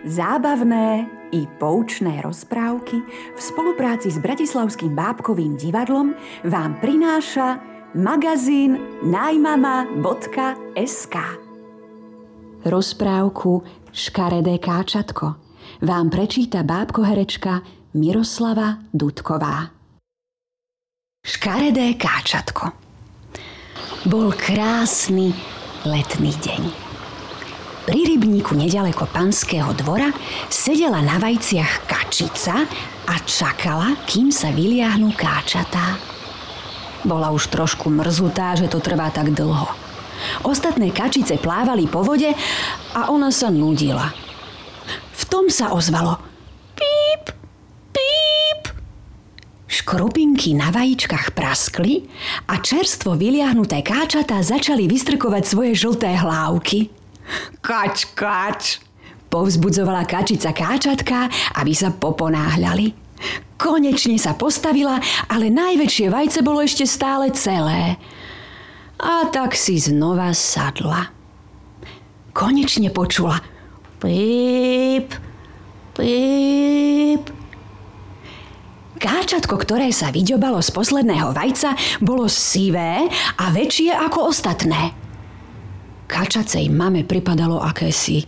Zábavné i poučné rozprávky v spolupráci s Bratislavským bábkovým divadlom vám prináša magazín najmama.sk Rozprávku Škaredé káčatko vám prečíta bábkoherečka Miroslava Dudková. Škaredé káčatko Bol krásny letný deň. Pri rybníku nedaleko panského dvora sedela na vajciach kačica a čakala, kým sa vyliahnú káčatá. Bola už trošku mrzutá, že to trvá tak dlho. Ostatné kačice plávali po vode a ona sa nudila. V tom sa ozvalo píp, píp. Škrupinky na vajíčkach praskli a čerstvo vyliahnuté káčatá začali vystrkovať svoje žlté hlávky. Kač, kač, povzbudzovala kačica káčatka, aby sa poponáhľali. Konečne sa postavila, ale najväčšie vajce bolo ešte stále celé. A tak si znova sadla. Konečne počula. Píp, píp. Káčatko, ktoré sa vyďobalo z posledného vajca, bolo sivé a väčšie ako ostatné kačacej mame pripadalo akési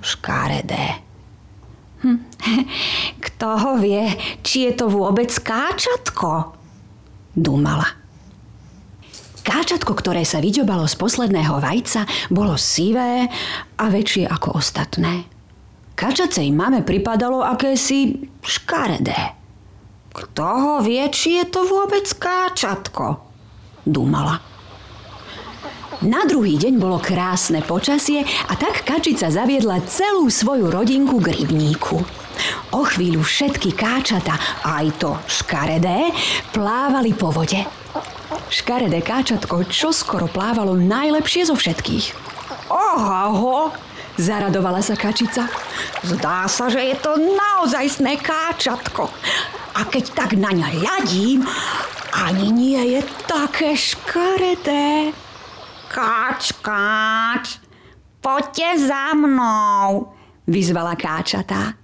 škáredé. Hm. Kto ho vie, či je to vôbec káčatko? Dúmala. Káčatko, ktoré sa vyďobalo z posledného vajca, bolo sivé a väčšie ako ostatné. Kačacej mame pripadalo akési škaredé. Kto ho vie, či je to vôbec káčatko? Dúmala. Na druhý deň bolo krásne počasie a tak kačica zaviedla celú svoju rodinku k rybníku. O chvíľu všetky káčata, aj to škaredé, plávali po vode. Škaredé káčatko čoskoro plávalo najlepšie zo všetkých. Oho, zaradovala sa kačica. Zdá sa, že je to naozaj káčatko. A keď tak na ňa hľadím, ani nie je také škaredé. Káč, káč, poďte za mnou, vyzvala káčatá.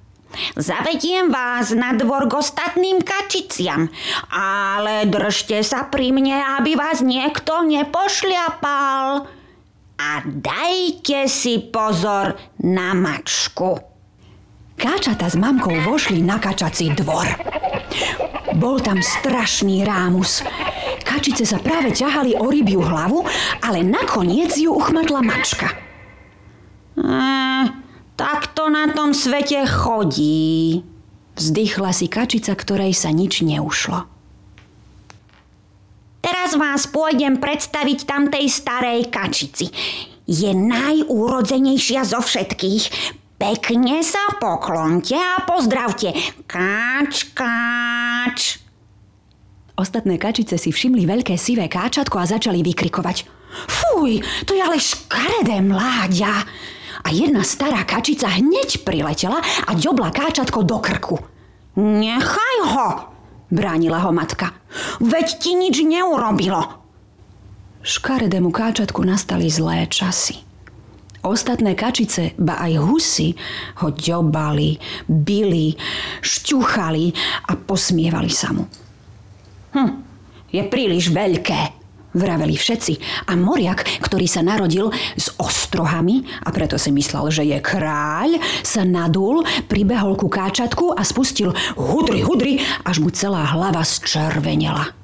Zavediem vás na dvor k ostatným kačiciam, ale držte sa pri mne, aby vás niekto nepošliapal. A dajte si pozor na mačku. Káčata s mamkou vošli na kačací dvor. Bol tam strašný rámus. Kačice sa práve ťahali o rybiu hlavu, ale nakoniec ju uchmatla mačka. Ehm, tak to na tom svete chodí, vzdychla si kačica, ktorej sa nič neušlo. Teraz vás pôjdem predstaviť tamtej starej kačici. Je najúrodzenejšia zo všetkých. Pekne sa poklonte a pozdravte. Káč, káč. Ostatné kačice si všimli veľké sivé káčatko a začali vykrikovať. Fuj, to je ale škaredé mláďa. A jedna stará kačica hneď priletela a ďobla káčatko do krku. Nechaj ho, bránila ho matka. Veď ti nič neurobilo. Škaredému káčatku nastali zlé časy. Ostatné kačice, ba aj husy, ho ďobali, bili, šťuchali a posmievali sa mu. Hm, je príliš veľké, vraveli všetci. A moriak, ktorý sa narodil s ostrohami a preto si myslel, že je kráľ, sa nadul, pribehol ku káčatku a spustil hudry, hudry, až mu celá hlava zčervenela.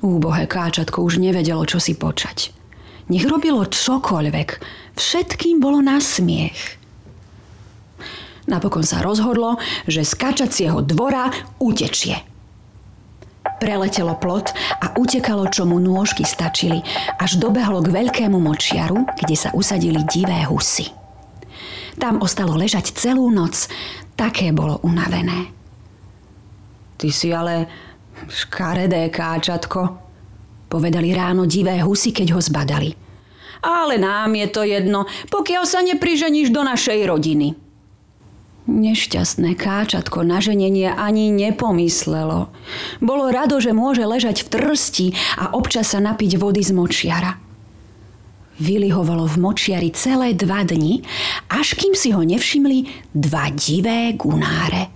Úbohé káčatko už nevedelo, čo si počať. Nech robilo čokoľvek, všetkým bolo na smiech. Napokon sa rozhodlo, že z kačacieho dvora utečie – Preletelo plot a utekalo, čo mu nôžky stačili, až dobehlo k veľkému močiaru, kde sa usadili divé husy. Tam ostalo ležať celú noc, také bolo unavené. Ty si ale škaredé káčatko, povedali ráno divé husy, keď ho zbadali. Ale nám je to jedno, pokiaľ sa nepriženíš do našej rodiny. Nešťastné káčatko na ženenie ani nepomyslelo. Bolo rado, že môže ležať v trsti a občas sa napiť vody z močiara. Vylihovalo v močiari celé dva dni, až kým si ho nevšimli dva divé gunáre.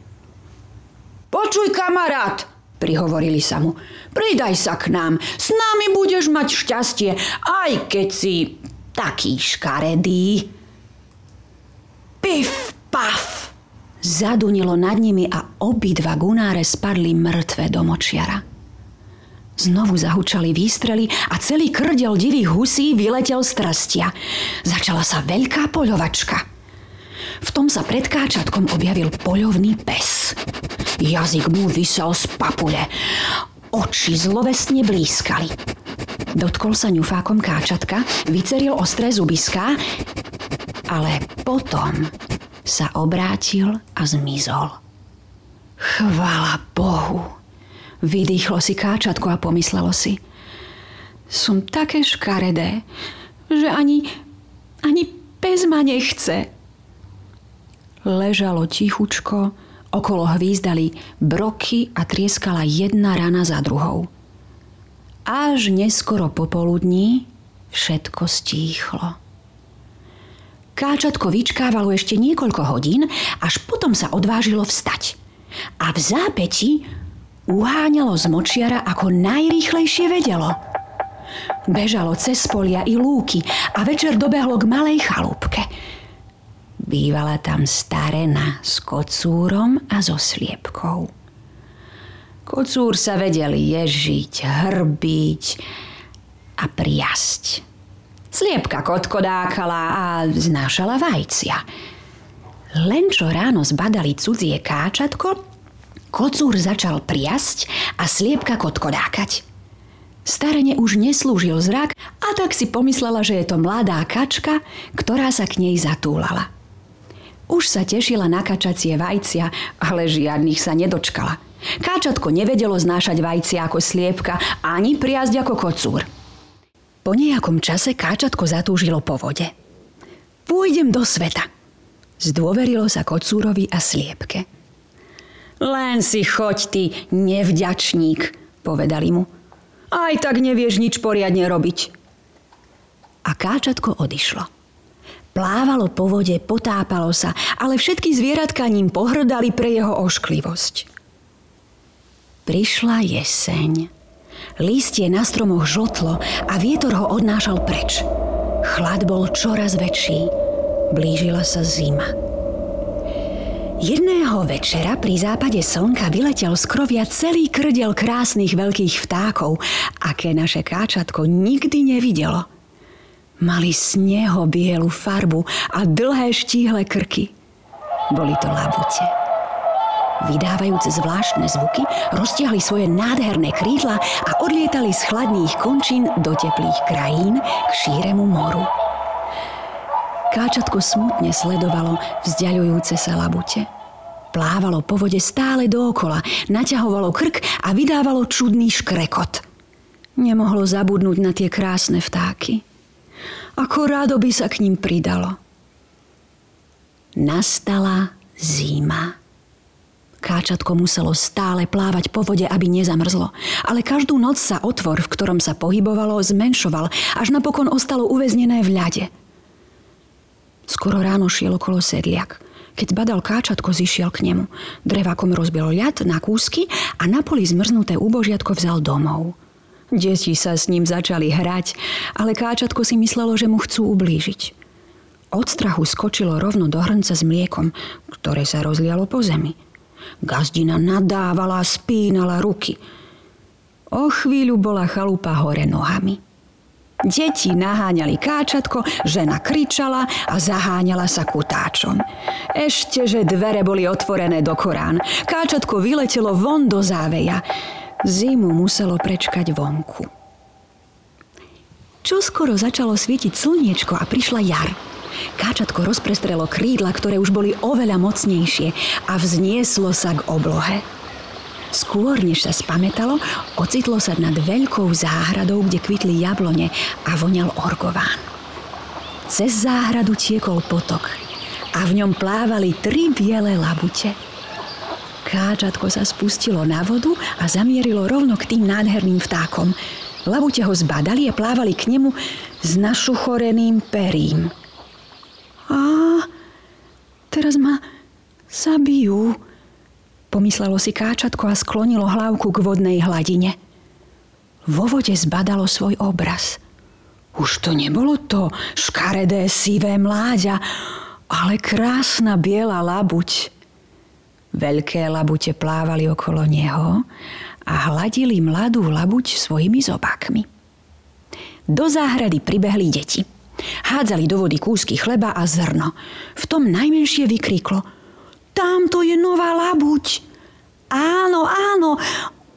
Počuj, kamarát, prihovorili sa mu, pridaj sa k nám, s nami budeš mať šťastie, aj keď si taký škaredý. Pif, paf! Zadunilo nad nimi a obidva gunáre spadli mŕtve do močiara. Znovu zahučali výstrely a celý krdel divých husí vyletel z trstia. Začala sa veľká poľovačka. V tom sa pred káčatkom objavil poľovný pes. Jazyk mu vysel z papule. Oči zlovestne blískali. Dotkol sa ňufákom káčatka, vyceril ostré zubiská, ale potom sa obrátil a zmizol. Chvála Bohu! Vydýchlo si káčatko a pomyslelo si. Som také škaredé, že ani, ani pes ma nechce. Ležalo tichučko, okolo hvízdali broky a trieskala jedna rana za druhou. Až neskoro popoludní všetko stíchlo. Káčatko vyčkávalo ešte niekoľko hodín, až potom sa odvážilo vstať. A v zápäti uháňalo z močiara ako najrýchlejšie vedelo. Bežalo cez polia i lúky a večer dobehlo k malej chalúbke. Bývala tam starena s kocúrom a so sliepkou. Kocúr sa vedel ježiť, hrbiť a priasť. Sliepka kotkodákala a znášala vajcia. Len čo ráno zbadali cudzie káčatko, Kocúr začal priasť a sliepka kotkodákať. Starene už neslúžil zrak a tak si pomyslela, že je to mladá kačka, ktorá sa k nej zatúlala. Už sa tešila na kačacie vajcia, ale žiadnych sa nedočkala. Káčatko nevedelo znášať vajcia ako sliepka, ani priazť ako kocúr. Po nejakom čase káčatko zatúžilo po vode. Pôjdem do sveta. Zdôverilo sa kocúrovi a sliepke. Len si choď, ty nevďačník, povedali mu. Aj tak nevieš nič poriadne robiť. A káčatko odišlo. Plávalo po vode, potápalo sa, ale všetky zvieratka ním pohrdali pre jeho ošklivosť. Prišla jeseň. Lístie na stromoch žltlo a vietor ho odnášal preč. Chlad bol čoraz väčší. Blížila sa zima. Jedného večera pri západe slnka vyletel z krovia celý krdel krásnych veľkých vtákov, aké naše káčatko nikdy nevidelo. Mali sneho bielu farbu a dlhé štíhle krky. Boli to labute. Vydávajúce zvláštne zvuky, roztiahli svoje nádherné krídla a odlietali z chladných končín do teplých krajín k šíremu moru. Káčatko smutne sledovalo vzdialujúce sa labute. Plávalo po vode stále dookola, naťahovalo krk a vydávalo čudný škrekot. Nemohlo zabudnúť na tie krásne vtáky. Ako rádo by sa k ním pridalo. Nastala zima. Káčatko muselo stále plávať po vode, aby nezamrzlo. Ale každú noc sa otvor, v ktorom sa pohybovalo, zmenšoval, až napokon ostalo uväznené v ľade. Skoro ráno šiel okolo sedliak. Keď badal káčatko, zišiel k nemu. Drevákom rozbil ľad na kúsky a na poli zmrznuté úbožiatko vzal domov. Deti sa s ním začali hrať, ale káčatko si myslelo, že mu chcú ublížiť. Od strachu skočilo rovno do hrnca s mliekom, ktoré sa rozlialo po zemi. Gazdina nadávala a spínala ruky. O chvíľu bola chalupa hore nohami. Deti naháňali káčatko, žena kričala a zaháňala sa kutáčom. Ešte, že dvere boli otvorené do Korán. Káčatko vyletelo von do záveja. Zimu muselo prečkať vonku. Čo skoro začalo svietiť slniečko a prišla jar. Káčatko rozprestrelo krídla, ktoré už boli oveľa mocnejšie a vznieslo sa k oblohe. Skôr, než sa spametalo, ocitlo sa nad veľkou záhradou, kde kvitli jablone a voňal orgován. Cez záhradu tiekol potok a v ňom plávali tri biele labute. Káčatko sa spustilo na vodu a zamierilo rovno k tým nádherným vtákom. Labute ho zbadali a plávali k nemu s našuchoreným perím. Teraz ma zabijú, pomyslelo si káčatko a sklonilo hlavku k vodnej hladine. Vo vode zbadalo svoj obraz. Už to nebolo to škaredé sivé mláďa, ale krásna biela labuť. Veľké labute plávali okolo neho a hladili mladú labuť svojimi zobákmi. Do záhrady pribehli deti. Hádzali do vody kúsky chleba a zrno. V tom najmenšie vykríklo Tamto je nová labuť. Áno, áno,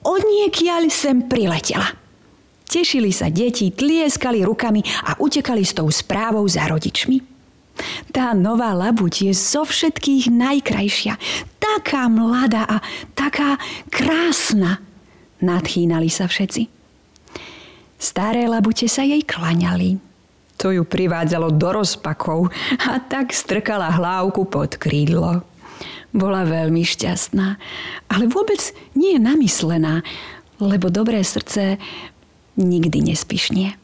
odniekiaľ sem priletela. Tešili sa deti, tlieskali rukami a utekali s tou správou za rodičmi. Tá nová labuť je zo všetkých najkrajšia. Taká mladá a taká krásna. Nadchýnali sa všetci. Staré labute sa jej klaňali. To ju privádzalo do rozpakov a tak strkala hlávku pod krídlo. Bola veľmi šťastná, ale vôbec nie je namyslená, lebo dobré srdce nikdy nespišnie.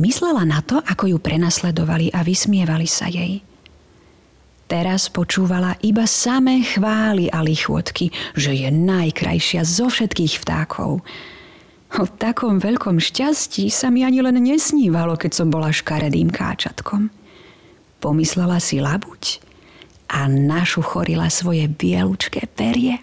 Myslela na to, ako ju prenasledovali a vysmievali sa jej. Teraz počúvala iba samé chvály a lichotky, že je najkrajšia zo všetkých vtákov. O takom veľkom šťastí sa mi ani len nesnívalo, keď som bola škaredým káčatkom. Pomyslela si labuť a našuchorila svoje bielučké perie.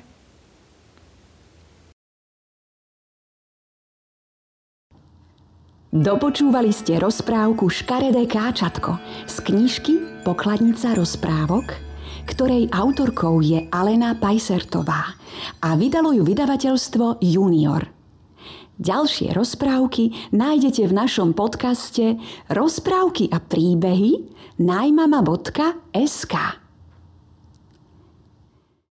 Dopočúvali ste rozprávku Škaredé káčatko z knižky Pokladnica rozprávok, ktorej autorkou je Alena Pajsertová a vydalo ju vydavateľstvo Junior. Ďalšie rozprávky nájdete v našom podcaste Rozprávky a príbehy najmama.sk.